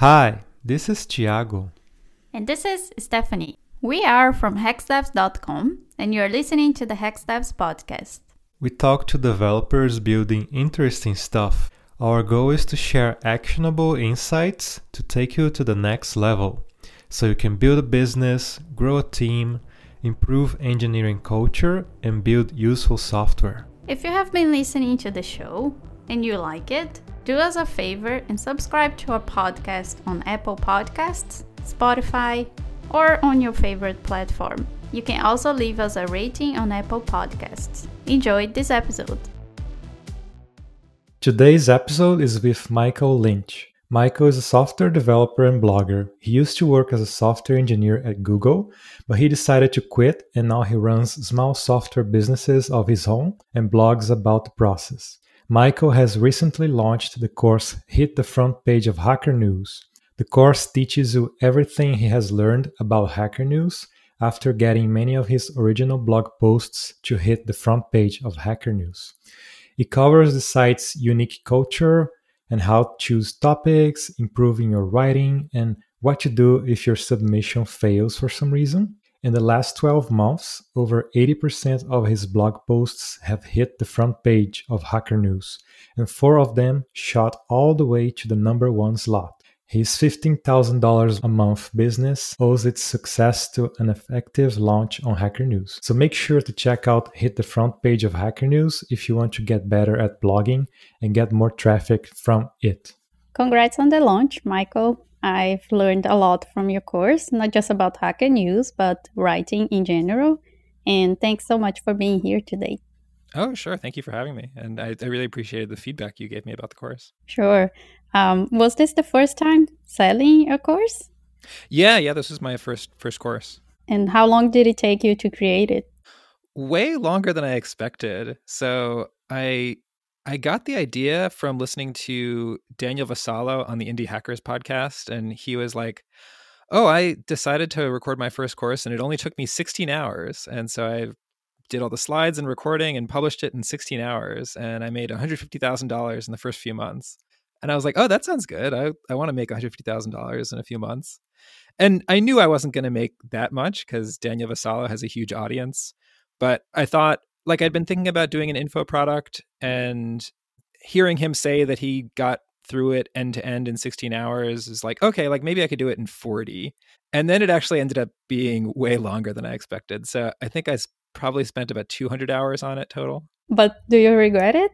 Hi, this is Tiago. And this is Stephanie. We are from hexdevs.com, and you're listening to the Hexdevs podcast. We talk to developers building interesting stuff. Our goal is to share actionable insights to take you to the next level so you can build a business, grow a team, improve engineering culture, and build useful software. If you have been listening to the show and you like it, do us a favor and subscribe to our podcast on Apple Podcasts, Spotify, or on your favorite platform. You can also leave us a rating on Apple Podcasts. Enjoy this episode. Today's episode is with Michael Lynch. Michael is a software developer and blogger. He used to work as a software engineer at Google, but he decided to quit and now he runs small software businesses of his own and blogs about the process. Michael has recently launched the course Hit the Front Page of Hacker News. The course teaches you everything he has learned about Hacker News after getting many of his original blog posts to hit the front page of Hacker News. It covers the site's unique culture and how to choose topics, improving your writing, and what to do if your submission fails for some reason. In the last 12 months, over 80% of his blog posts have hit the front page of Hacker News, and four of them shot all the way to the number one slot. His $15,000 a month business owes its success to an effective launch on Hacker News. So make sure to check out Hit the Front page of Hacker News if you want to get better at blogging and get more traffic from it. Congrats on the launch, Michael. I've learned a lot from your course, not just about Hacker News, but writing in general. And thanks so much for being here today. Oh, sure. Thank you for having me. And I, I really appreciated the feedback you gave me about the course. Sure. Um, was this the first time selling a course? Yeah, yeah. This was my first first course. And how long did it take you to create it? Way longer than I expected. So I I got the idea from listening to Daniel Vassallo on the Indie Hackers podcast, and he was like, "Oh, I decided to record my first course, and it only took me 16 hours." And so I did all the slides and recording and published it in 16 hours and I made $150,000 in the first few months. And I was like, oh, that sounds good. I, I want to make $150,000 in a few months. And I knew I wasn't going to make that much because Daniel Vassallo has a huge audience. But I thought, like, I'd been thinking about doing an info product and hearing him say that he got through it end to end in 16 hours is like, okay, like maybe I could do it in 40. And then it actually ended up being way longer than I expected. So I think I probably spent about 200 hours on it total. But do you regret it?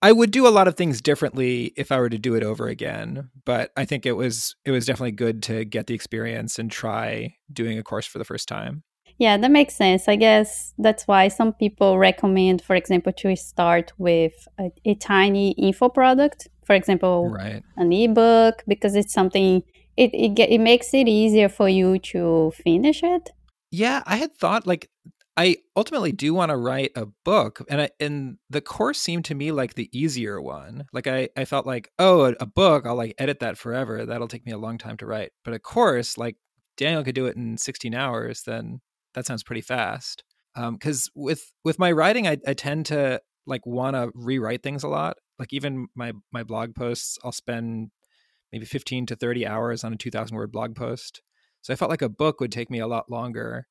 I would do a lot of things differently if I were to do it over again, but I think it was it was definitely good to get the experience and try doing a course for the first time. Yeah, that makes sense. I guess that's why some people recommend, for example, to start with a, a tiny info product, for example, right. an ebook, because it's something it it, it makes it easier for you to finish it. Yeah, I had thought like I ultimately do want to write a book, and I, and the course seemed to me like the easier one. Like I, I felt like, oh, a, a book, I'll like edit that forever. That'll take me a long time to write. But a course, like Daniel could do it in 16 hours, then that sounds pretty fast. Because um, with with my writing, I, I tend to like want to rewrite things a lot. Like even my my blog posts, I'll spend maybe 15 to 30 hours on a 2,000 word blog post. So I felt like a book would take me a lot longer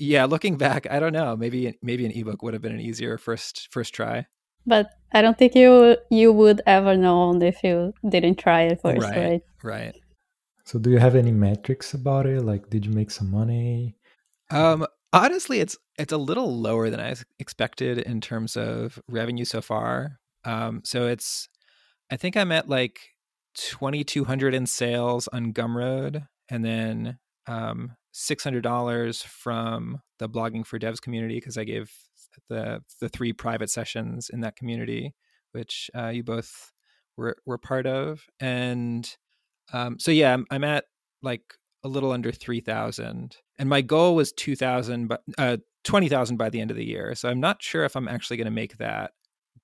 yeah, looking back, I don't know. Maybe maybe an ebook would have been an easier first first try. But I don't think you you would ever know if you didn't try it first, right? Right. right. So, do you have any metrics about it? Like, did you make some money? Um, honestly, it's it's a little lower than I expected in terms of revenue so far. Um, so it's, I think I'm at like 2,200 in sales on Gumroad, and then um, $600 from the blogging for devs community because I gave the the three private sessions in that community, which uh, you both were were part of, and um, so yeah, I'm, I'm, at like a little under three thousand, and my goal was two thousand, but uh, twenty thousand by the end of the year. So I'm not sure if I'm actually going to make that,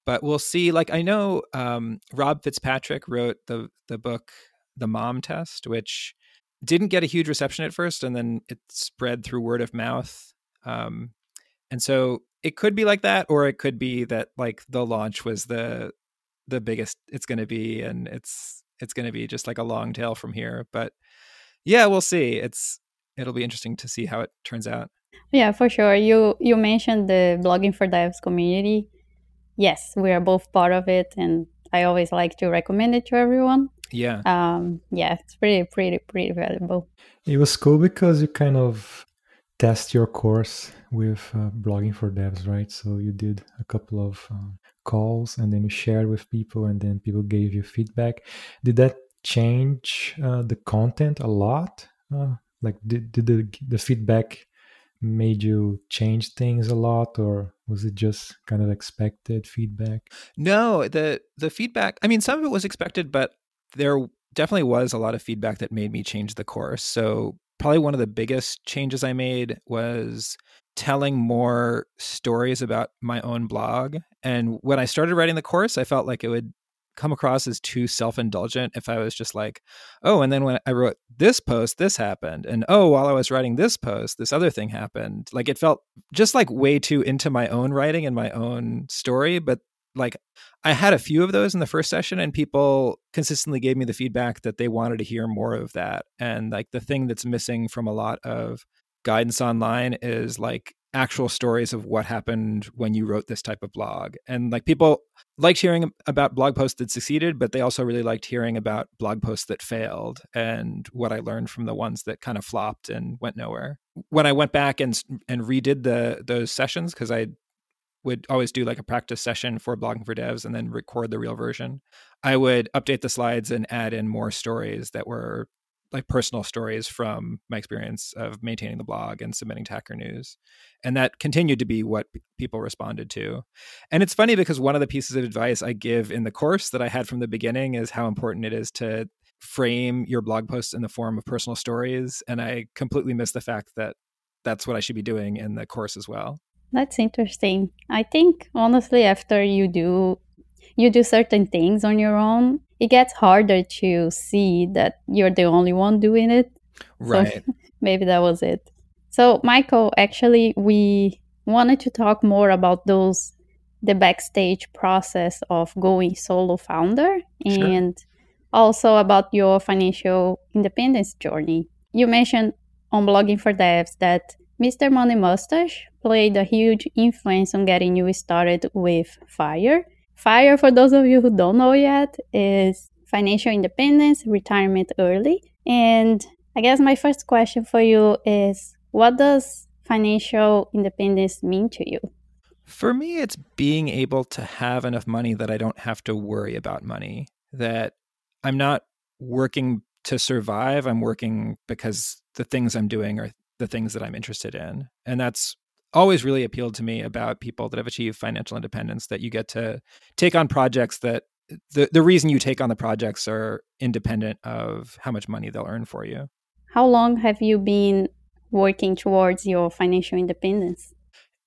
but we'll see. Like I know um, Rob Fitzpatrick wrote the the book The Mom Test, which didn't get a huge reception at first, and then it spread through word of mouth. Um, and so it could be like that, or it could be that like the launch was the the biggest it's going to be, and it's it's going to be just like a long tail from here. But yeah, we'll see. It's it'll be interesting to see how it turns out. Yeah, for sure. You you mentioned the blogging for devs community. Yes, we are both part of it, and I always like to recommend it to everyone. Yeah. Um. Yeah, it's pretty, pretty, pretty valuable. It was cool because you kind of test your course with uh, blogging for devs, right? So you did a couple of um, calls, and then you shared with people, and then people gave you feedback. Did that change uh, the content a lot? Uh, like, did, did the the feedback made you change things a lot or was it just kind of expected feedback? No the the feedback i mean some of it was expected but there definitely was a lot of feedback that made me change the course. So probably one of the biggest changes i made was telling more stories about my own blog. And when i started writing the course i felt like it would come across as too self-indulgent if I was just like, oh, and then when I wrote this post, this happened, and oh, while I was writing this post, this other thing happened. Like it felt just like way too into my own writing and my own story, but like I had a few of those in the first session and people consistently gave me the feedback that they wanted to hear more of that. And like the thing that's missing from a lot of guidance online is like actual stories of what happened when you wrote this type of blog. And like people liked hearing about blog posts that succeeded, but they also really liked hearing about blog posts that failed and what I learned from the ones that kind of flopped and went nowhere. When I went back and and redid the those sessions because I would always do like a practice session for blogging for devs and then record the real version. I would update the slides and add in more stories that were like personal stories from my experience of maintaining the blog and submitting to Hacker News. And that continued to be what p- people responded to. And it's funny because one of the pieces of advice I give in the course that I had from the beginning is how important it is to frame your blog posts in the form of personal stories. And I completely missed the fact that that's what I should be doing in the course as well. That's interesting. I think honestly, after you do you do certain things on your own, it gets harder to see that you're the only one doing it. Right. So maybe that was it. So, Michael, actually, we wanted to talk more about those the backstage process of going solo founder Sure. and also about your financial independence journey. You mentioned on blogging for devs that Mr. Money Mustache played a huge influence on getting you started with FIRE. FIRE, for those of you who don't know yet, is financial independence, retirement early. And I guess my first question for you is what does financial independence mean to you? For me, it's being able to have enough money that I don't have to worry about money, that I'm not working to survive. I'm working because the things I'm doing are the things that I'm interested in. And that's always really appealed to me about people that have achieved financial independence that you get to take on projects that the, the reason you take on the projects are independent of how much money they'll earn for you. How long have you been working towards your financial independence?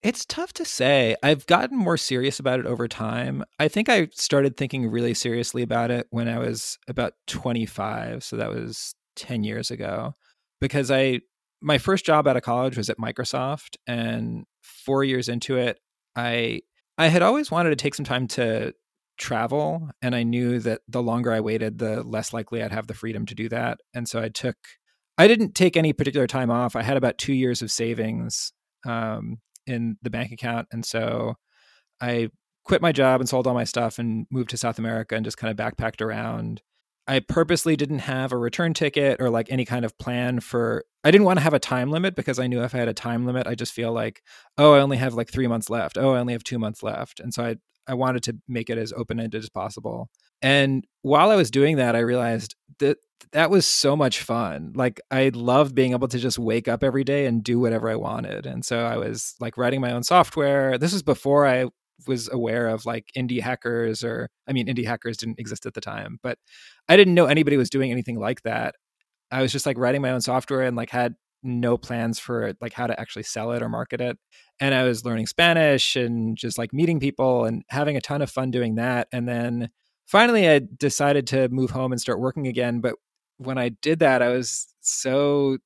It's tough to say. I've gotten more serious about it over time. I think I started thinking really seriously about it when I was about 25. So that was 10 years ago. Because I, my first job out of college was at Microsoft. And four years into it, I, I had always wanted to take some time to travel. And I knew that the longer I waited, the less likely I'd have the freedom to do that. And so I took, I didn't take any particular time off. I had about two years of savings. Um, in the bank account. And so I quit my job and sold all my stuff and moved to South America and just kind of backpacked around. I purposely didn't have a return ticket or like any kind of plan for I didn't want to have a time limit because I knew if I had a time limit, I just feel like, oh, I only have like three months left. Oh, I only have two months left. And so I I wanted to make it as open ended as possible. And while I was doing that, I realized that that was so much fun. Like I loved being able to just wake up every day and do whatever I wanted. And so I was like writing my own software. This was before I was aware of like indie hackers or I mean indie hackers didn't exist at the time, but I didn't know anybody was doing anything like that. I was just like writing my own software and like had no plans for like how to actually sell it or market it. And I was learning Spanish and just like meeting people and having a ton of fun doing that. And then finally I decided to move home and start working again, but when I did that, I was so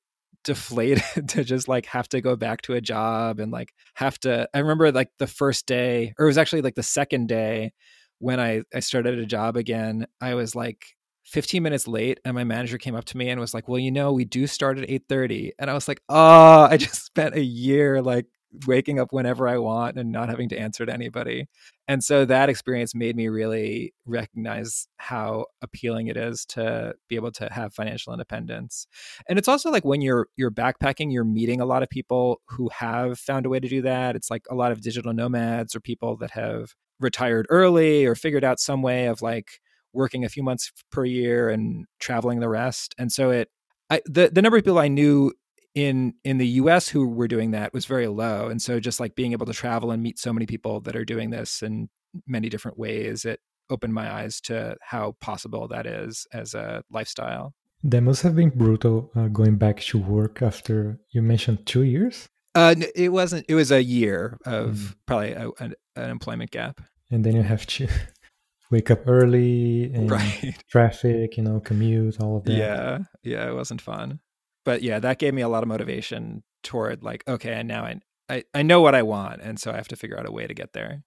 deflated to just like have to go back to a job and like have to I remember like the first day or it was actually like the second day when I I started a job again I was like 15 minutes late and my manager came up to me and was like well you know we do start at 8.30 and i was like oh i just spent a year like waking up whenever i want and not having to answer to anybody. And so that experience made me really recognize how appealing it is to be able to have financial independence. And it's also like when you're you're backpacking you're meeting a lot of people who have found a way to do that. It's like a lot of digital nomads or people that have retired early or figured out some way of like working a few months per year and traveling the rest. And so it, I, the the number of people I knew in in the US who were doing that was very low. And so just like being able to travel and meet so many people that are doing this in many different ways, it opened my eyes to how possible that is as a lifestyle. That must have been brutal uh, going back to work after you mentioned two years. Uh, it wasn't. It was a year of mm. probably a, an, an employment gap. And then you have to wake up early and right. traffic, you know, commute, all of that. Yeah. Yeah. It wasn't fun. But yeah, that gave me a lot of motivation toward like, okay, and now I, I, I know what I want. And so I have to figure out a way to get there.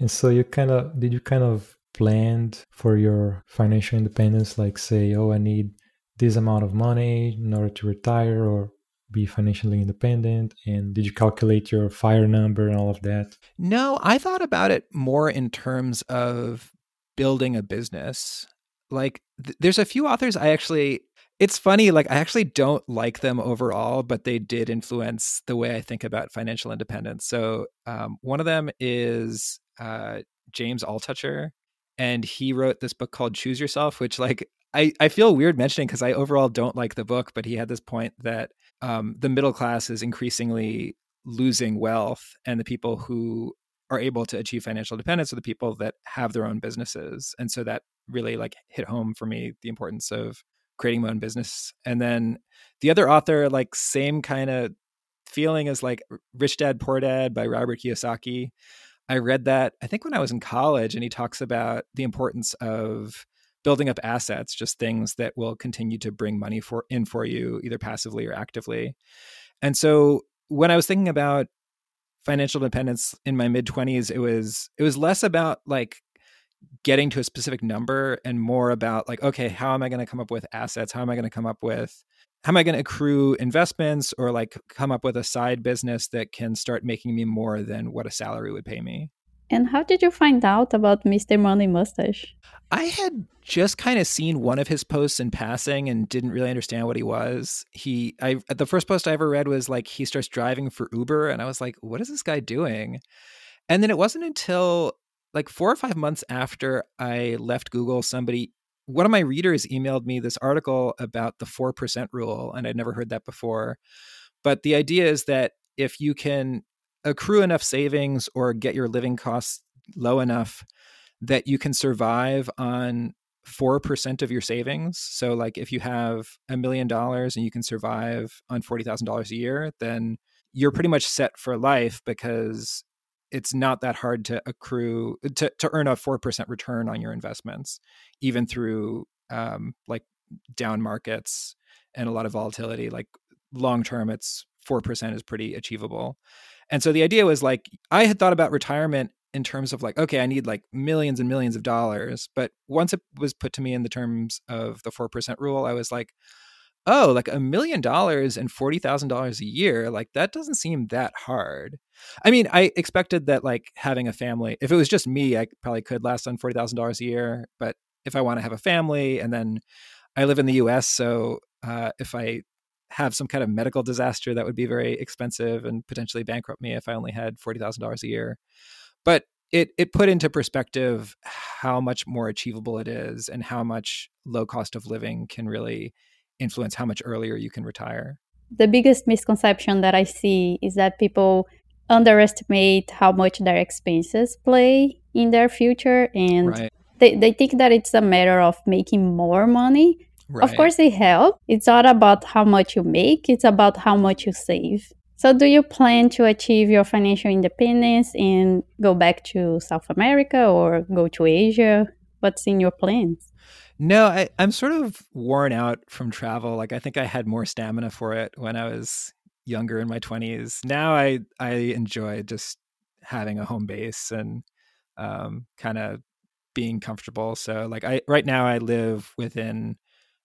And so you kind of, did you kind of planned for your financial independence? Like say, oh, I need this amount of money in order to retire or be financially independent? And did you calculate your fire number and all of that? No, I thought about it more in terms of building a business. Like th- there's a few authors I actually it's funny like I actually don't like them overall, but they did influence the way I think about financial independence. So um, one of them is uh, James Altucher, and he wrote this book called Choose Yourself, which like I, I feel weird mentioning because I overall don't like the book, but he had this point that um, the middle class is increasingly losing wealth, and the people who are able to achieve financial independence are the people that have their own businesses and so that really like hit home for me the importance of creating my own business. And then the other author like same kind of feeling as like rich dad poor dad by robert kiyosaki. I read that i think when i was in college and he talks about the importance of building up assets just things that will continue to bring money for in for you either passively or actively. And so when i was thinking about financial independence in my mid 20s it was it was less about like getting to a specific number and more about like okay how am i going to come up with assets how am i going to come up with how am i going to accrue investments or like come up with a side business that can start making me more than what a salary would pay me and how did you find out about Mr. Money Mustache? I had just kind of seen one of his posts in passing and didn't really understand what he was. He I the first post I ever read was like he starts driving for Uber and I was like, what is this guy doing? And then it wasn't until like 4 or 5 months after I left Google somebody one of my readers emailed me this article about the 4% rule and I'd never heard that before. But the idea is that if you can accrue enough savings or get your living costs low enough that you can survive on 4% of your savings. So, like if you have a million dollars and you can survive on $40,000 a year, then you're pretty much set for life because it's not that hard to accrue, to, to earn a 4% return on your investments, even through um, like down markets and a lot of volatility. Like long term, it's 4% is pretty achievable. And so the idea was like, I had thought about retirement in terms of like, okay, I need like millions and millions of dollars. But once it was put to me in the terms of the 4% rule, I was like, oh, like a million dollars and $40,000 a year, like that doesn't seem that hard. I mean, I expected that like having a family, if it was just me, I probably could last on $40,000 a year. But if I want to have a family and then I live in the US, so uh, if I have some kind of medical disaster that would be very expensive and potentially bankrupt me if I only had forty thousand dollars a year. But it it put into perspective how much more achievable it is and how much low cost of living can really influence how much earlier you can retire. The biggest misconception that I see is that people underestimate how much their expenses play in their future and right. they, they think that it's a matter of making more money Right. Of course, it helps. It's not about how much you make, it's about how much you save. So, do you plan to achieve your financial independence and go back to South America or go to Asia? What's in your plans? No, I, am sort of worn out from travel. Like, I think I had more stamina for it when I was younger in my 20s. Now I, I enjoy just having a home base and um, kind of being comfortable. So like I right now I live within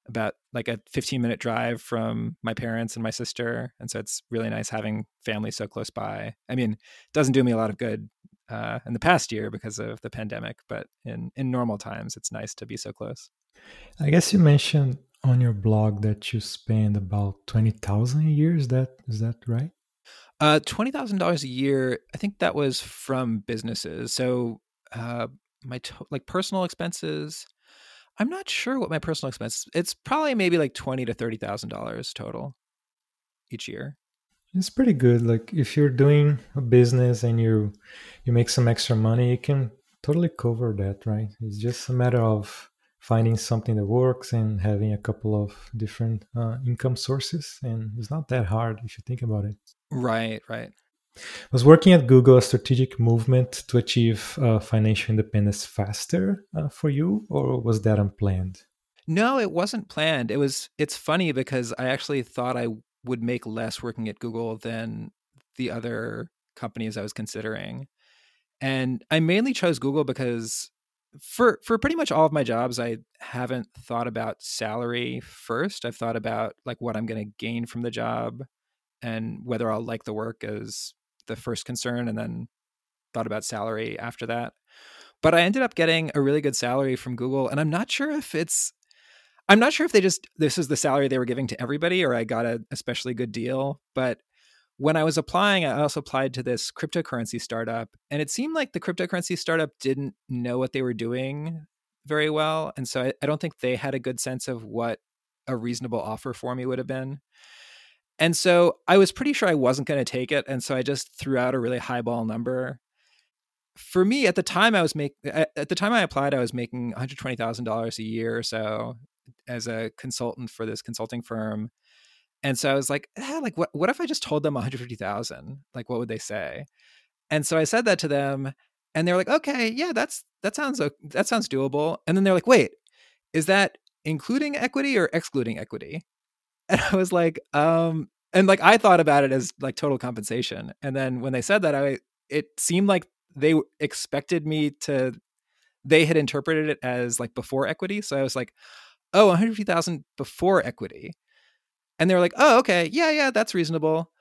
about like a 15 minute drive from my parents and my sister and so it's really nice having family so close by i mean it doesn't do me a lot of good uh, in the past year because of the pandemic but in in normal times it's nice to be so close i guess you mentioned on your blog that you spend about 20000 a year is that is that right uh, $20000 a year i think that was from businesses so uh, my to- like personal expenses I'm not sure what my personal expense. It's probably maybe like twenty to thirty thousand dollars total each year. It's pretty good. Like if you're doing a business and you you make some extra money, you can totally cover that, right? It's just a matter of finding something that works and having a couple of different uh, income sources, and it's not that hard if you think about it. Right, right. I Was working at Google a strategic movement to achieve uh, financial independence faster uh, for you, or was that unplanned? No, it wasn't planned. It was. It's funny because I actually thought I would make less working at Google than the other companies I was considering, and I mainly chose Google because for for pretty much all of my jobs, I haven't thought about salary first. I've thought about like what I'm going to gain from the job and whether I'll like the work as the first concern and then thought about salary after that. But I ended up getting a really good salary from Google and I'm not sure if it's I'm not sure if they just this is the salary they were giving to everybody or I got a especially good deal, but when I was applying, I also applied to this cryptocurrency startup, and it seemed like the cryptocurrency startup didn't know what they were doing very well. And so I, I don't think they had a good sense of what a reasonable offer for me would have been. And so I was pretty sure I wasn't going to take it. And so I just threw out a really highball number. For me, at the time I was make at the time I applied, I was making one hundred twenty thousand dollars a year or so as a consultant for this consulting firm. And so I was like, eh, like what what if I just told them one hundred fifty thousand? Like, what would they say? And so I said that to them, and they're like, okay, yeah, that's that sounds that sounds doable. And then they're like, wait, is that including equity or excluding equity? And I was like, um, and like I thought about it as like total compensation. And then when they said that, I it seemed like they expected me to they had interpreted it as like before equity. So I was like, oh, 150,000 before equity. And they were like, oh, okay. Yeah, yeah, that's reasonable.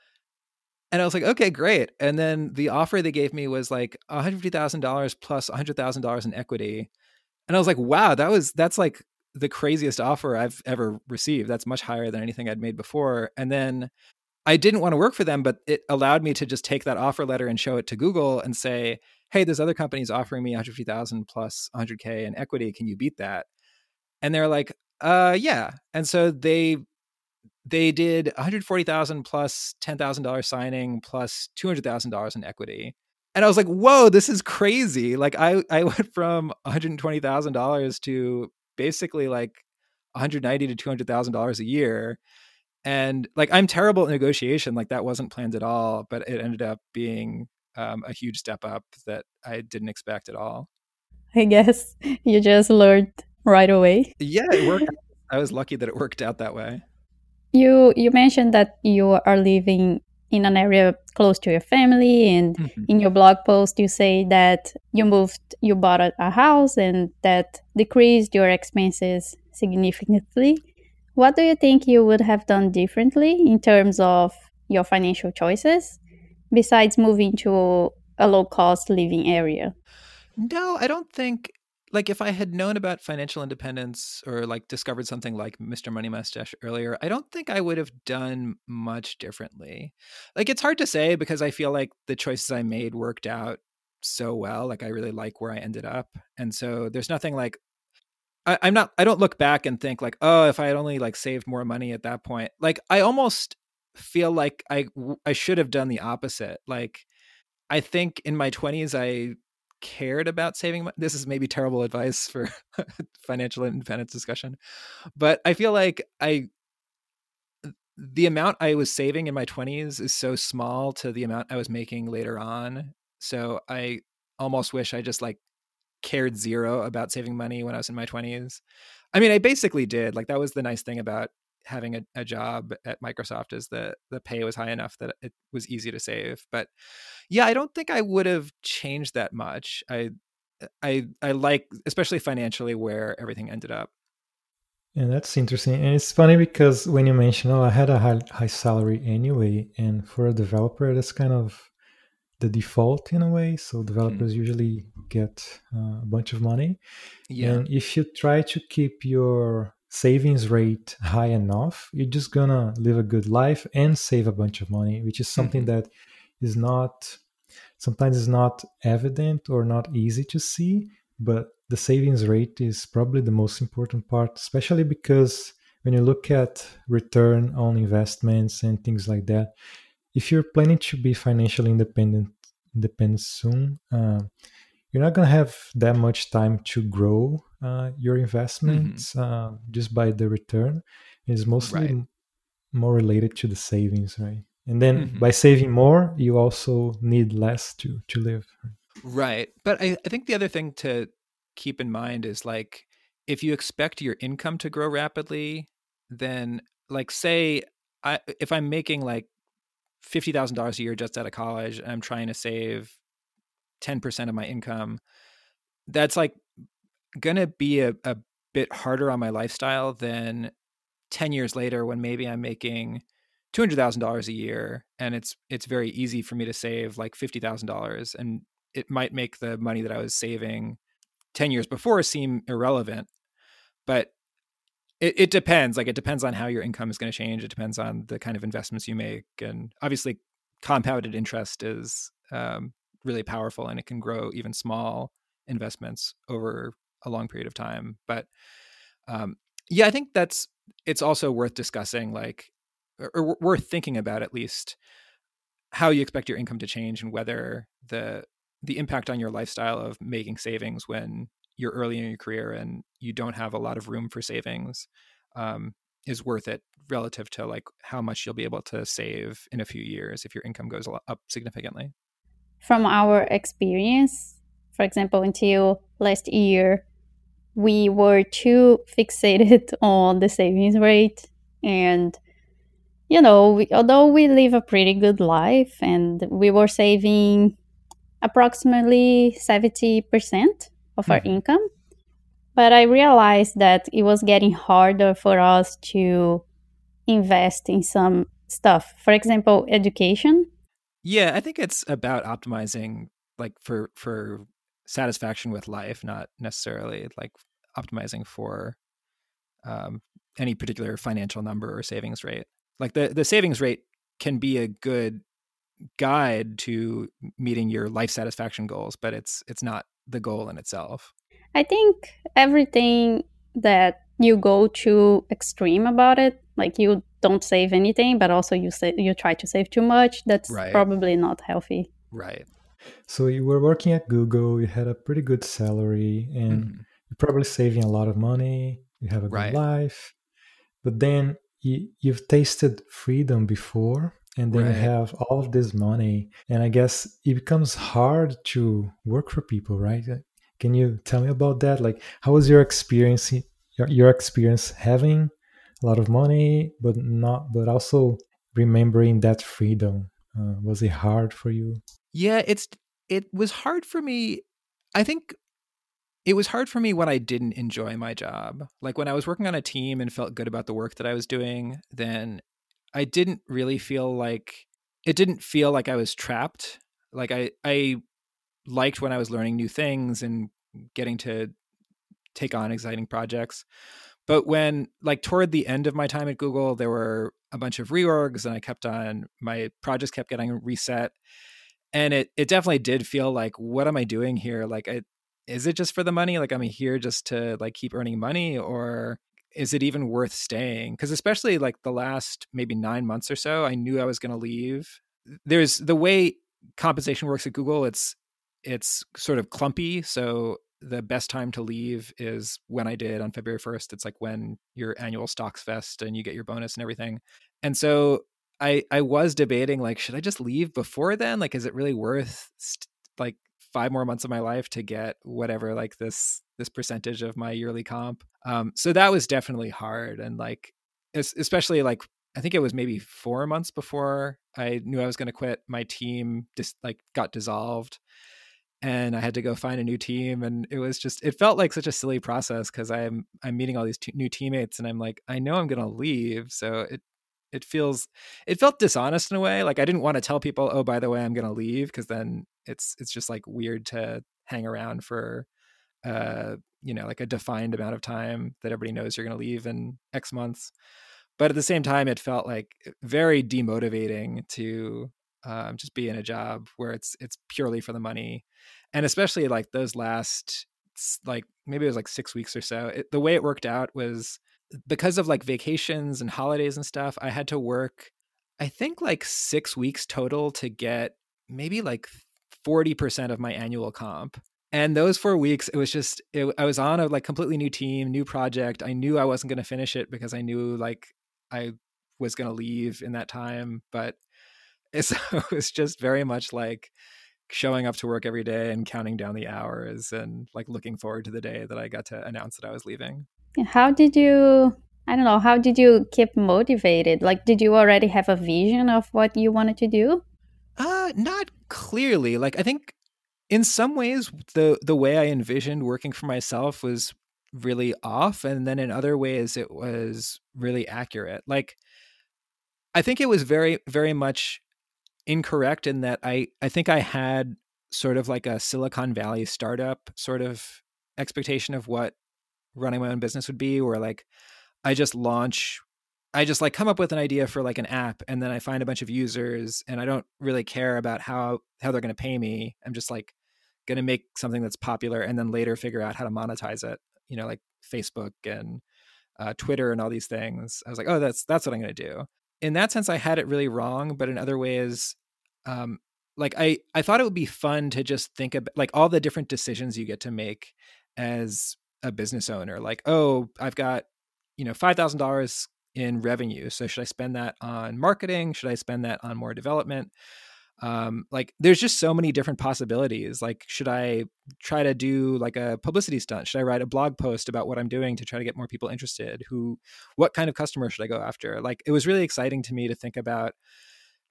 And I was like, okay, great. And then the offer they gave me was like $150,000 plus $100,000 in equity. And I was like, wow, that was, that's like the craziest offer I've ever received. That's much higher than anything I'd made before. And then I didn't want to work for them, but it allowed me to just take that offer letter and show it to Google and say, "Hey, there's other companies offering me 150,000 plus 100k in equity. Can you beat that?" And they're like, "Uh, yeah." And so they they did 140,000 plus $10,000 signing plus $200,000 in equity. And I was like, "Whoa, this is crazy." Like I I went from $120,000 to basically like 190 to 200 thousand dollars a year. And like i'm terrible at negotiation like that wasn't planned at all but it ended up being um, a huge step up that i didn't expect at all. I guess you just learned right away. Yeah it worked i was lucky that it worked out that way you you mentioned that you are living in an area close to your family and mm-hmm. in your blog post you say that you moved you bought a, a house and that decreased your expenses significantly what do you think you would have done differently in terms of your financial choices besides moving to a low cost living area no i don't think like if I had known about financial independence or like discovered something like Mr. Money Mustache earlier, I don't think I would have done much differently. Like it's hard to say because I feel like the choices I made worked out so well. Like I really like where I ended up. And so there's nothing like I, I'm not I don't look back and think like, oh, if I had only like saved more money at that point. Like I almost feel like I I should have done the opposite. Like I think in my 20s I cared about saving money. This is maybe terrible advice for financial independence discussion, but I feel like I the amount I was saving in my 20s is so small to the amount I was making later on. So I almost wish I just like cared zero about saving money when I was in my 20s. I mean, I basically did. Like that was the nice thing about having a, a job at Microsoft is the the pay was high enough that it was easy to save. But yeah, I don't think I would have changed that much. I I I like especially financially where everything ended up. And that's interesting. And it's funny because when you mention, oh, I had a high, high salary anyway, and for a developer, that's kind of the default in a way. So Mm-hmm. developers usually get uh, a bunch of money. Yeah. And if you try to keep your savings rate high enough, you're just gonna live a good life and save a bunch of money, which is something Mhm. that is not sometimes is not evident or not easy to see. But the savings rate is probably the most important part, especially because when you look at return on investments and things like that, if you're planning to be financially independent independent soon, uh, you're not to have that much time to grow uh, your investments uh, just by the return. is mostly Right. more related to the savings, right? And then Mhm. by saving more, you also need less to to live. Right. But I, I think the other thing to keep in mind is like if you expect your income to grow rapidly, then like say I if I'm making like fifty thousand dollars a year just out of college and I'm trying to save ten percent of my income, that's like gonna be a, a bit harder on my lifestyle than ten years later when maybe I'm making two hundred thousand dollars a year and it's it's very easy for me to save like fifty thousand dollars and it might make the money that I was saving 10 years before seem irrelevant. But it, it depends. Like it depends on how your income is going to change. It depends on the kind of investments you make. And obviously, compounded interest is um, really powerful and it can grow even small investments over a long period of time. But um, yeah, I think that's it's also worth discussing, like, or, or worth thinking about at least how you expect your income to change and whether the the impact on your lifestyle of making savings when you're early in your career and you don't have a lot of room for savings um, is worth it relative to like how much you'll be able to save in a few years if your income goes up significantly. From our experience, for example, until last year, we were too fixated on the savings rate. And, you know, we, although we live a pretty good life and we were saving approximately 70% of our Mhm. income, but I realized that it was getting harder for us to invest in some stuff. For example, education. Yeah, I think it's about optimizing like for for satisfaction with life, not necessarily like optimizing for um, any particular financial number or savings rate. Like the the savings rate can be a good guide to meeting your life satisfaction goals, but it's it's not the goal in itself. I think everything that you go too extreme about it, like you don't save anything, but also you say you try to save too much, that's Right. probably not healthy. Right. So you were working at Google, you had a pretty good salary, and Mhm. you're probably saving a lot of money, you have a good Right. life. But then you, you've tasted freedom before, and then you have all of this money. And I guess it becomes hard to work for people, right? Can you tell me about that? Like, how was your experience? Your, your experience having a lot of money, but not, but also remembering that freedom. Uh, was it hard for you? Yeah, it's it was hard for me. I think it was hard for me when I didn't enjoy my job. Like when I was working on a team and felt good about the work that I was doing, then I didn't really feel like it didn't feel like I was trapped. Like I I liked when I was learning new things and getting to take on exciting projects. But when like toward the end of my time at Google, there were a bunch of reorgs and I kept on my projects kept getting reset. And it it definitely did feel like what am I doing here? Like I, is it just for the money? Like I'm here just to like keep earning money or is it even worth staying? Because especially like the last maybe nine months or so, I knew I was going to leave. There's the way compensation works at Google. It's it's sort of clumpy. So the best time to leave is when I did on February 1st. It's like when your annual stocks vest and you get your bonus and everything. And so I I was debating like should I just leave before then? Like is it really worth st- like five more months of my life to get whatever like this this percentage of my yearly comp? Um so that was definitely hard and like especially like I think it was maybe 4 months before I knew I was going to quit my team just like got dissolved and I had to go find a new team. And it was just, it felt like such a silly process because I'm, I'm meeting all these t- new teammates and I'm like, I know I'm going to leave. So it, it feels, it felt dishonest in a way. Like I didn't want to tell people, oh, by the way, I'm going to leave. Cause then it's, it's just like weird to hang around for, uh, you know, like a defined amount of time that everybody knows you're going to leave in X months. But at the same time, it felt like very demotivating to um, just be in a job where it's it's purely for the money, and especially like those last like maybe it was like six weeks or so. It, the way it worked out was because of like vacations and holidays and stuff. I had to work, I think like six weeks total to get maybe like forty percent of my annual comp. And those four weeks, it was just it, I was on a like completely new team, new project. I knew I wasn't going to finish it because I knew like I was going to leave in that time, but so it was just very much like showing up to work every day and counting down the hours and like looking forward to the day that I got to announce that I was leaving. How did you I don't know, how did you keep motivated? Like did you already have a vision of what you wanted to do? Uh not clearly. Like I think in some ways the the way I envisioned working for myself was really off and then in other ways it was really accurate. Like I think it was very very much incorrect in that I I think I had sort of like a Silicon Valley startup sort of expectation of what running my own business would be where like I just launch I just like come up with an idea for like an app and then I find a bunch of users and I don't really care about how how they're going to pay me. I'm just like going to make something that's popular and then later figure out how to monetize it, you know, like Facebook and uh, Twitter and all these things. I was like, "Oh, that's that's what I'm going to do." in that sense, I had it really wrong. But in other ways, um, like I, I thought it would be fun to just think about like all the different decisions you get to make as a business owner. Like, oh, I've got, you know, five thousand dollars in revenue. So should I spend that on marketing? Should I spend that on more development? um, like there's just so many different possibilities like should i try to do like a publicity stunt should i write a blog post about what i'm doing to try to get more people interested who what kind of customer should i go after like it was really exciting to me to think about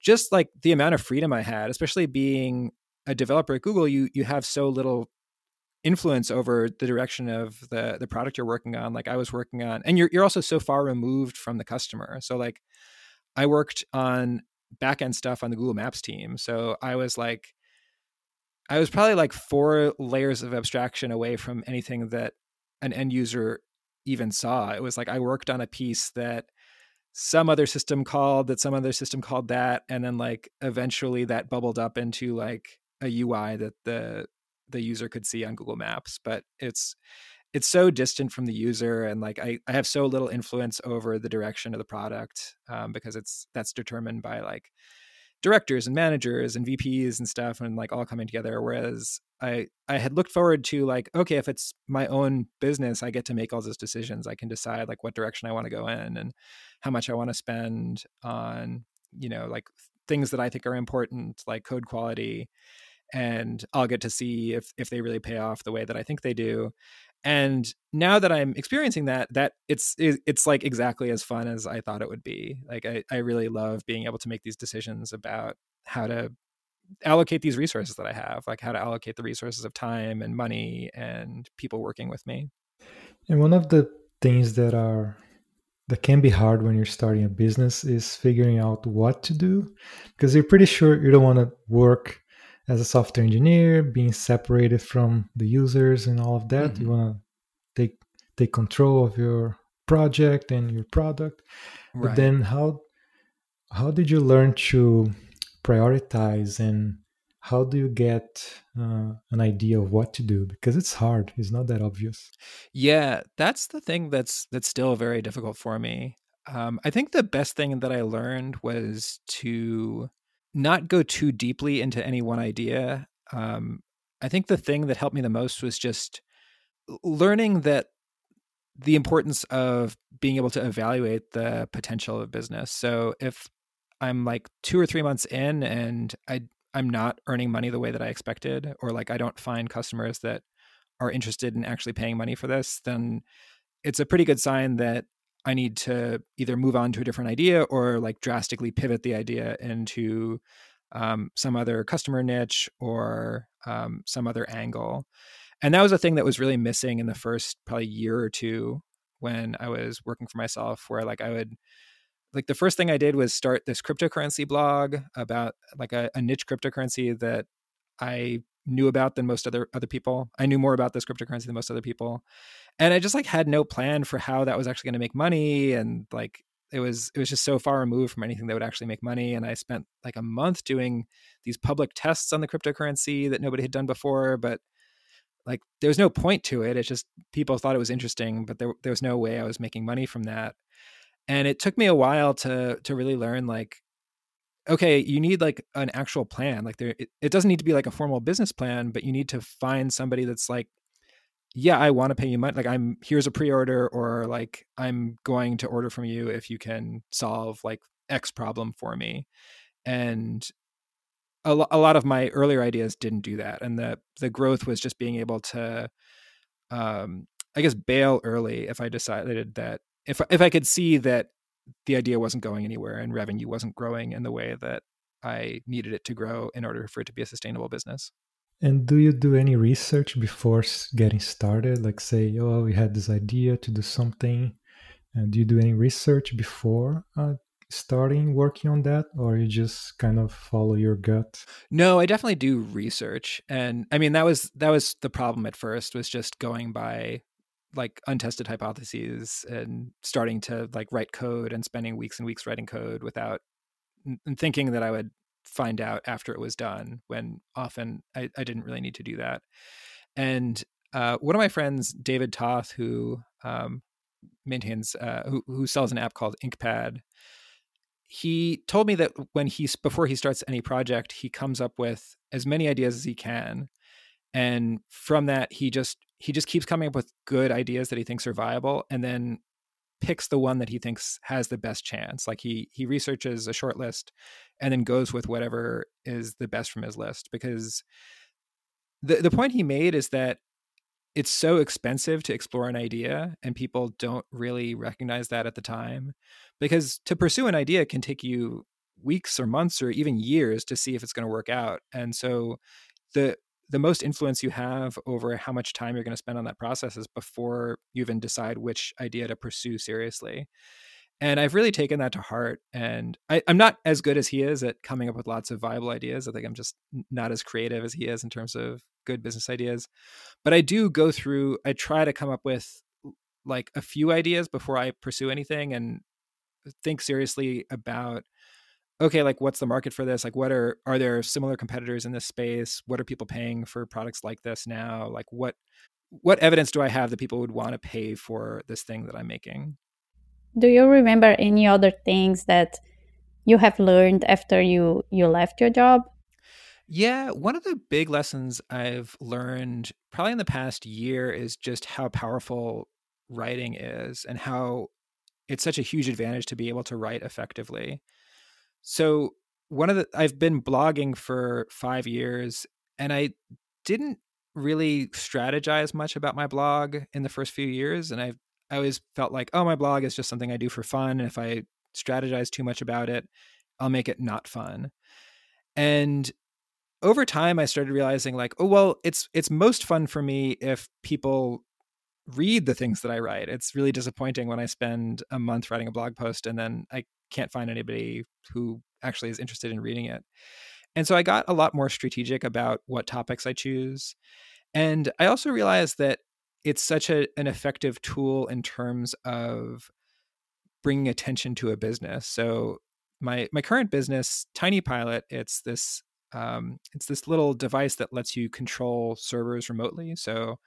just like the amount of freedom i had especially being a developer at google you you have so little influence over the direction of the the product you're working on like i was working on and you're you're also so far removed from the customer so like i worked on backend stuff on the Google Maps team. So I was like, I was probably like four layers of abstraction away from anything that an end user even saw. It was like I worked on a piece that some other system called, that some other system called that, and then like eventually that bubbled up into like a UI that the the user could see on Google Maps. But it's it's so distant from the user and like I, I have so little influence over the direction of the product um, because it's that's determined by like directors and managers and VPs and stuff and like all coming together. Whereas I I had looked forward to like, okay, if it's my own business, I get to make all those decisions. I can decide like what direction I want to go in and how much I want to spend on, you know, like things that I think are important, like code quality. And I'll get to see if if they really pay off the way that I think they do. And now that i'm experiencing that that it's it's like exactly as fun as i thought it would be. Like i, I really love being able to make these decisions about how to allocate these resources that i have like how to allocate the resources of time and money and people working with me. And one of the things that are that can be hard when you're starting a business is figuring out what to do because you're pretty sure you don't want to work as a software engineer, being separated from the users and all of that. Mm-hmm. You want to take take control of your project and your product. Right. But then how how did you learn to prioritize and how do you get uh, an idea of what to do because it's hard it's not that obvious yeah that's the thing that's that's still very difficult for me um, i think the best thing that i learned was to not go too deeply into any one idea. Um, I think the thing that helped me the most was just learning that the importance of being able to evaluate the potential of business. So if I'm like two or three months in and I I'm not earning money the way that I expected, or like I don't find customers that are interested in actually paying money for this, then it's a pretty good sign that I need to either move on to a different idea or like drastically pivot the idea into um, some other customer niche or um, some other angle. And that was a thing that was really missing in the first probably year or two when I was working for myself, where like I would like the first thing I did was start this cryptocurrency blog about like a, a niche cryptocurrency that I knew about than most other other people. I knew more about this cryptocurrency than most other people. And I just like had no plan for how that was actually going to make money and like it was it was just so far removed from anything that would actually make money and I spent like a month doing these public tests on the cryptocurrency that nobody had done before but like there was no point to it. It's just people thought it was interesting, but there there was no way I was making money from that. And it took me a while to to really learn like okay, you need like an actual plan. Like there it, it doesn't need to be like a formal business plan, but you need to find somebody that's like yeah, I want to pay you money. Like I'm here's a pre-order or like I'm going to order from you if you can solve like X problem for me. And a, lo- a lot of my earlier ideas didn't do that, and the the growth was just being able to, um, I guess, bail early if I decided that if if I could see that the idea wasn't going anywhere and revenue wasn't growing in the way that I needed it to grow in order for it to be a sustainable business. And do you do any research before getting started? Like, say, oh, we had this idea to do something. And do you do any research before uh, starting working on that or you just kind of follow your gut no i definitely do research and i mean that was that was the problem at first was just going by like untested hypotheses and starting to like write code and spending weeks and weeks writing code without and thinking that i would find out after it was done when often i, I didn't really need to do that. And uh, one of my friends david toth who um, maintains uh, who, who sells an app called inkpad he told me that when he's before he starts any project he comes up with as many ideas as he can. And from that he just he just keeps coming up with good ideas that he thinks are viable and then picks the one that he thinks has the best chance. Like he he researches a short list and then goes with whatever is the best from his list because the the point he made is that it's so expensive to explore an idea and people don't really recognize that at the time because to pursue an idea can take you weeks or months or even years to see if it's going to work out. And so the the most influence you have over how much time you're going to spend on that process is before you even decide which idea to pursue seriously. And i've really taken that to heart and I, am not as good as he is at coming up with lots of viable ideas. I think i'm just not as creative as he is in terms of good business ideas. But i do go through i try to come up with like a few ideas before i pursue anything and uh, think seriously about okay like what's the market for this? Like what are are there similar competitors in this space? What are people paying for products like this now? Like what what evidence do i have that people would want to pay for this thing that i'm making? Do you remember any other things that you have learned after you you left your job? Yeah, one of the big lessons I've learned probably in the past year is just how powerful writing is and how it's such a huge advantage to be able to write effectively. So, one of the I've been blogging for 5 years and I didn't really strategize much about my blog in the first few years and I I always felt like, oh, my blog is just something I do for fun and if I strategize too much about it, I'll make it not fun. And over time I started realizing like, oh well, it's it's most fun for me if people read the things that I write. It's really disappointing when I spend a month writing a blog post and then I can't find anybody who actually is interested in reading it. And so I got a lot more strategic about what topics I choose. And I also realized that it's such a, an effective tool in terms of bringing attention to a business. So my my current business, Tiny Pilot, it's this um, it's this little device that lets you control servers remotely. So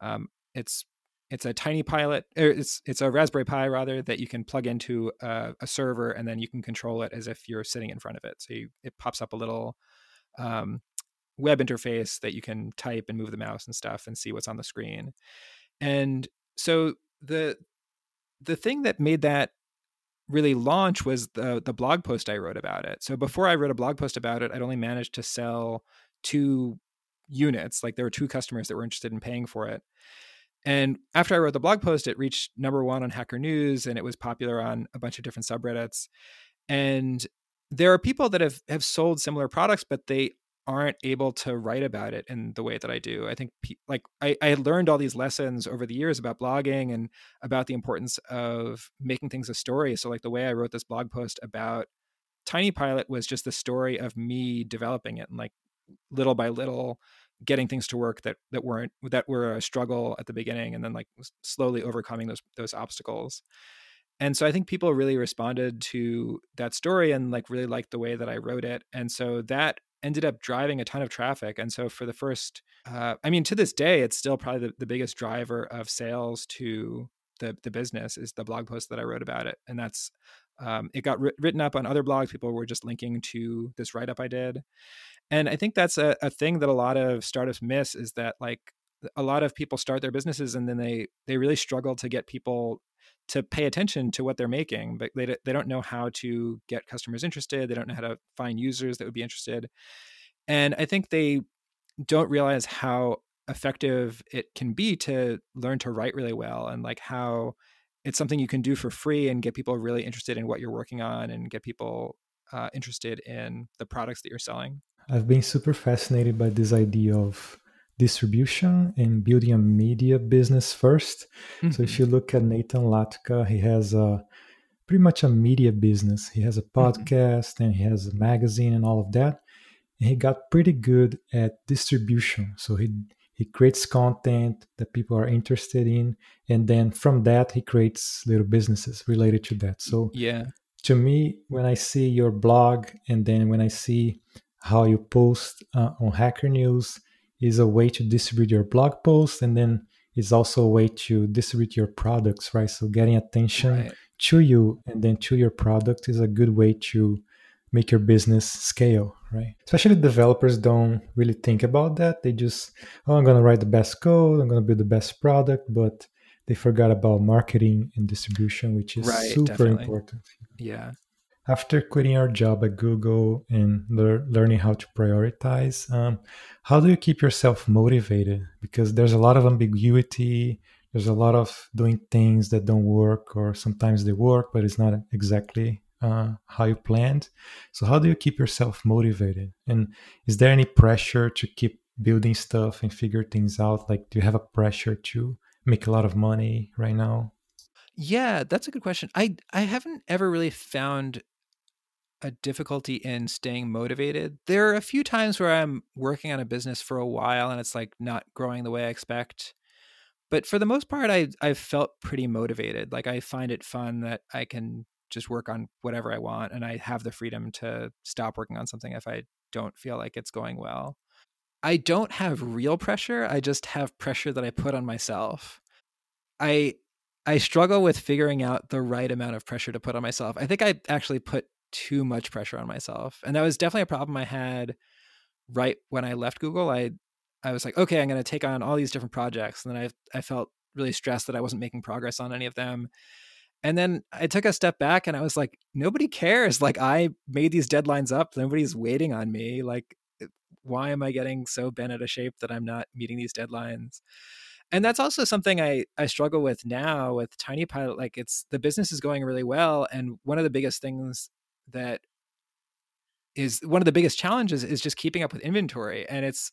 um, it's it's a tiny pilot er, it's it's a raspberry pi rather that you can plug into a, a, server and then you can control it as if you're sitting in front of it so you, it pops up a little um, web interface that you can type and move the mouse and stuff and see what's on the screen and so the the thing that made that really launch was the the blog post I wrote about it. So before I wrote a blog post about it, I'd only managed to sell two units. Like there were two customers that were interested in paying for it. And after I wrote the blog post, it reached number one on Hacker News and it was popular on a bunch of different subreddits. And there are people that have have sold similar products, but they aren't able to write about it in the way that I do. I think like I, I had learned all these lessons over the years about blogging and about the importance of making things a story. So like the way I wrote this blog post about Tiny Pilot was just the story of me developing it and like little by little getting things to work that that weren't that were a struggle at the beginning and then like slowly overcoming those those obstacles and so i think people really responded to that story and like really liked the way that i wrote it and so that ended up driving a ton of traffic. And so for the first, uh, I mean, to this day, it's still probably the, the biggest driver of sales to the, the business is the blog post that I wrote about it. And that's, um, it got ri- written up on other blogs. People were just linking to this write up I did. And I think that's a, a thing that a lot of startups miss is that like a lot of people start their businesses and then they, they really struggle to get people to pay attention to what they're making, but they, they don't know how to get customers interested. They don't know how to find users that would be interested. And I think they don't realize how effective it can be to learn to write really well and like how it's something you can do for free and get people really interested in what you're working on and get people uh, interested in the products that you're selling. I've been super fascinated by this idea of distribution and building a media business 1st mm-hmm. So if mm-hmm. you look at Nathan Latka, he has a pretty much a media business. He has a mm-hmm. podcast mm-hmm. and he has a magazine and all of that. And he got pretty good at distribution. So he he creates content that people are interested in and then from that he creates little businesses related to that. So yeah. To me, when I see your blog and then when I see how you post uh, on Hacker News, is a way to distribute your blog post and then it's also a way to distribute your products right so getting attention right. to you and then to your product is a good way to make your business scale right especially developers don't really think about that they just oh i'm going to write the best code i'm going to build the best product but they forgot about marketing and distribution which is right, super definitely. important yeah after quitting your job at Google and le- learning how to prioritize, um, how do you keep yourself motivated? Because there's a lot of ambiguity. There's a lot of doing things that don't work, or sometimes they work, but it's not exactly uh, how you planned. So, how do you keep yourself motivated? And is there any pressure to keep building stuff and figure things out? Like, do you have a pressure to make a lot of money right now? Yeah, that's a good question. I I haven't ever really found a difficulty in staying motivated. There are a few times where I'm working on a business for a while and it's like not growing the way I expect. But for the most part, I I've felt pretty motivated. Like I find it fun that I can just work on whatever I want and I have the freedom to stop working on something if I don't feel like it's going well. I don't have real pressure. I just have pressure that I put on myself. I I struggle with figuring out the right amount of pressure to put on myself. I think I actually put too much pressure on myself. And that was definitely a problem I had right when I left Google. I I was like, okay, I'm going to take on all these different projects, and then I I felt really stressed that I wasn't making progress on any of them. And then I took a step back and I was like, nobody cares. Like I made these deadlines up. Nobody's waiting on me. Like eh, why am I getting so bent out of shape that I'm not meeting these deadlines? and that's also something I I struggle with now with Tiny Pilot. Like it's the business is going really well, and one of the biggest things that is one of the biggest challenges is just keeping up with inventory and it's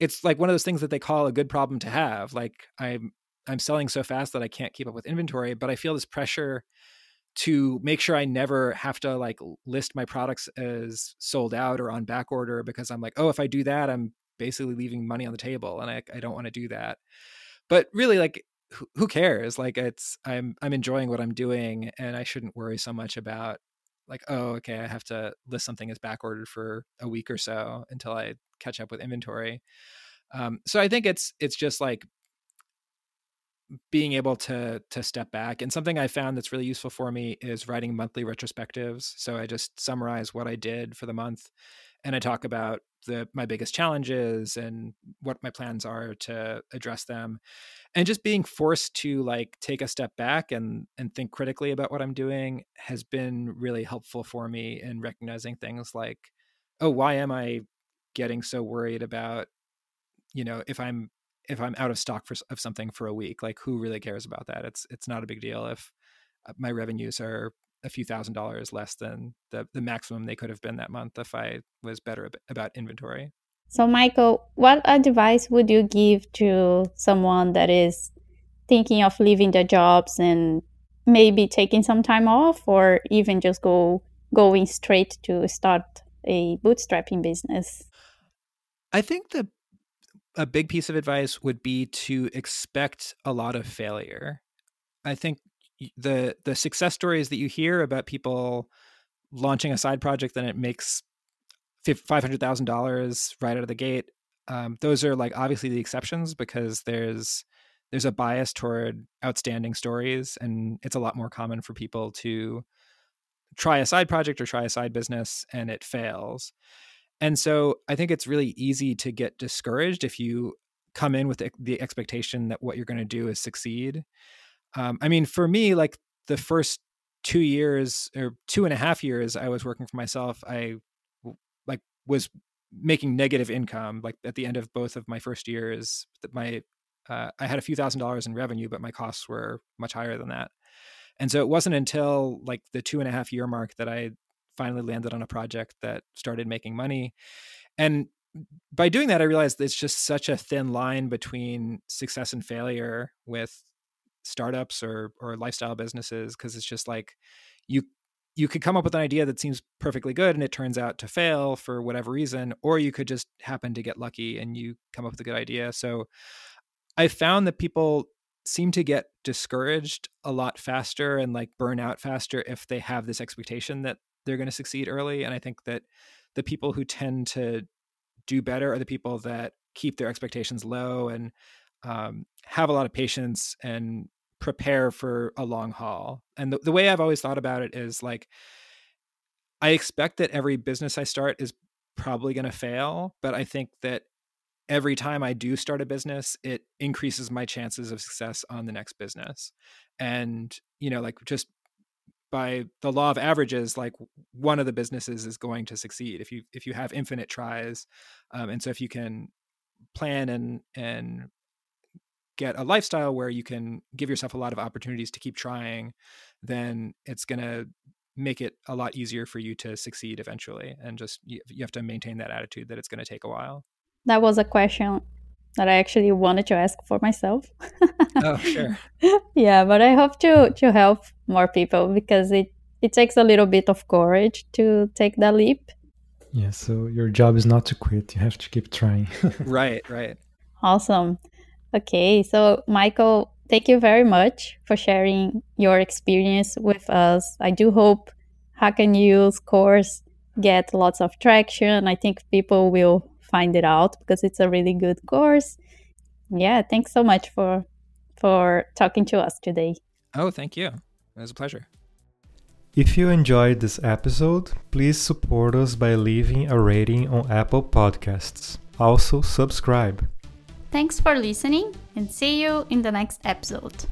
it's like one of those things that they call a good problem to have like i'm i'm selling so fast that i can't keep up with inventory but i feel this pressure to make sure i never have to like list my products as sold out or on back order because i'm like oh if i do that i'm basically leaving money on the table and i, I don't want to do that. But really like who cares? Like it's i'm i'm enjoying what i'm doing and i shouldn't worry so much about like oh okay i have to list something as back ordered for a week or so until i catch up with inventory. Um, so i think it's it's just like being able to to step back and something i found that's really useful for me is writing monthly retrospectives. So i just summarize what i did for the month and i talk about the my biggest challenges and what my plans are to address them and just being forced to like take a step back and and think critically about what i'm doing has been really helpful for me in recognizing things like oh why am i getting so worried about you know if i'm if i'm out of stock for of something for a week like who really cares about that it's it's not a big deal if uh, my revenues are a few thousand dollars less than the the maximum they could have been that month if I was better about inventory. So, Michael, what advice would you give to someone that is thinking of leaving their jobs and maybe taking some time off, or even just go going straight to start a bootstrapping business? I think the a big piece of advice would be to expect a lot of failure. I think the the success stories that you hear about people launching a side project and it makes five hundred thousand dollars right out of the gate. Um, those are like obviously the exceptions because there's there's a bias toward outstanding stories, and it's a lot more common for people to try a side project or try a side business and it fails. And so I think it's really easy to get discouraged if you come in with the, expectation that what you're going to do is succeed. Um, I mean, for me, like the first two years or two and a half years I was working for myself, I like was making negative income. Like at the end of both of my first years, that my uh, I had a few thousand dollars in revenue, but my costs were much higher than that. And so it wasn't until like the two and a half year mark that I finally landed on a project that started making money. And by doing that, I realized it's just such a thin line between success and failure with startups or or lifestyle businesses because it's just like you you could come up with an idea that seems perfectly good and it turns out to fail for whatever reason or you could just happen to get lucky and you come up with a good idea so i found that people seem to get discouraged a lot faster and like burn out faster if they have this expectation that they're going to succeed early and i think that the people who tend to do better are the people that keep their expectations low and um, have a lot of patience and prepare for a long haul. And the, the way I've always thought about it is like, I expect that every business I start is probably going to fail, but I think that every time I do start a business, it increases my chances of success on the next business. And, you know, like just by the law of averages, like one of the businesses is going to succeed if you if you have infinite tries. Um, and so if you can plan and and get a lifestyle where you can give yourself a lot of opportunities to keep trying, then it's going to make it a lot easier for you to succeed eventually. And just you, you have to maintain that attitude that it's going to take a while. That was a question that I actually wanted to ask for myself. oh, sure. yeah, but I hope to to help more people because it it takes a little bit of courage to take that leap. Yeah, so your job is not to quit. You have to keep trying. right, right. Awesome. Okay, so Michael, thank you very much for sharing your experience with us. I do hope Hacker News course get lots of traction. I think people will find it out because it's a really good course. Yeah, thanks so much for for talking to us today. Oh, thank you. It was a pleasure. If you enjoyed this episode, please support us by leaving a rating on Apple Podcasts. Also, subscribe. Thanks for listening and see you in the next episode.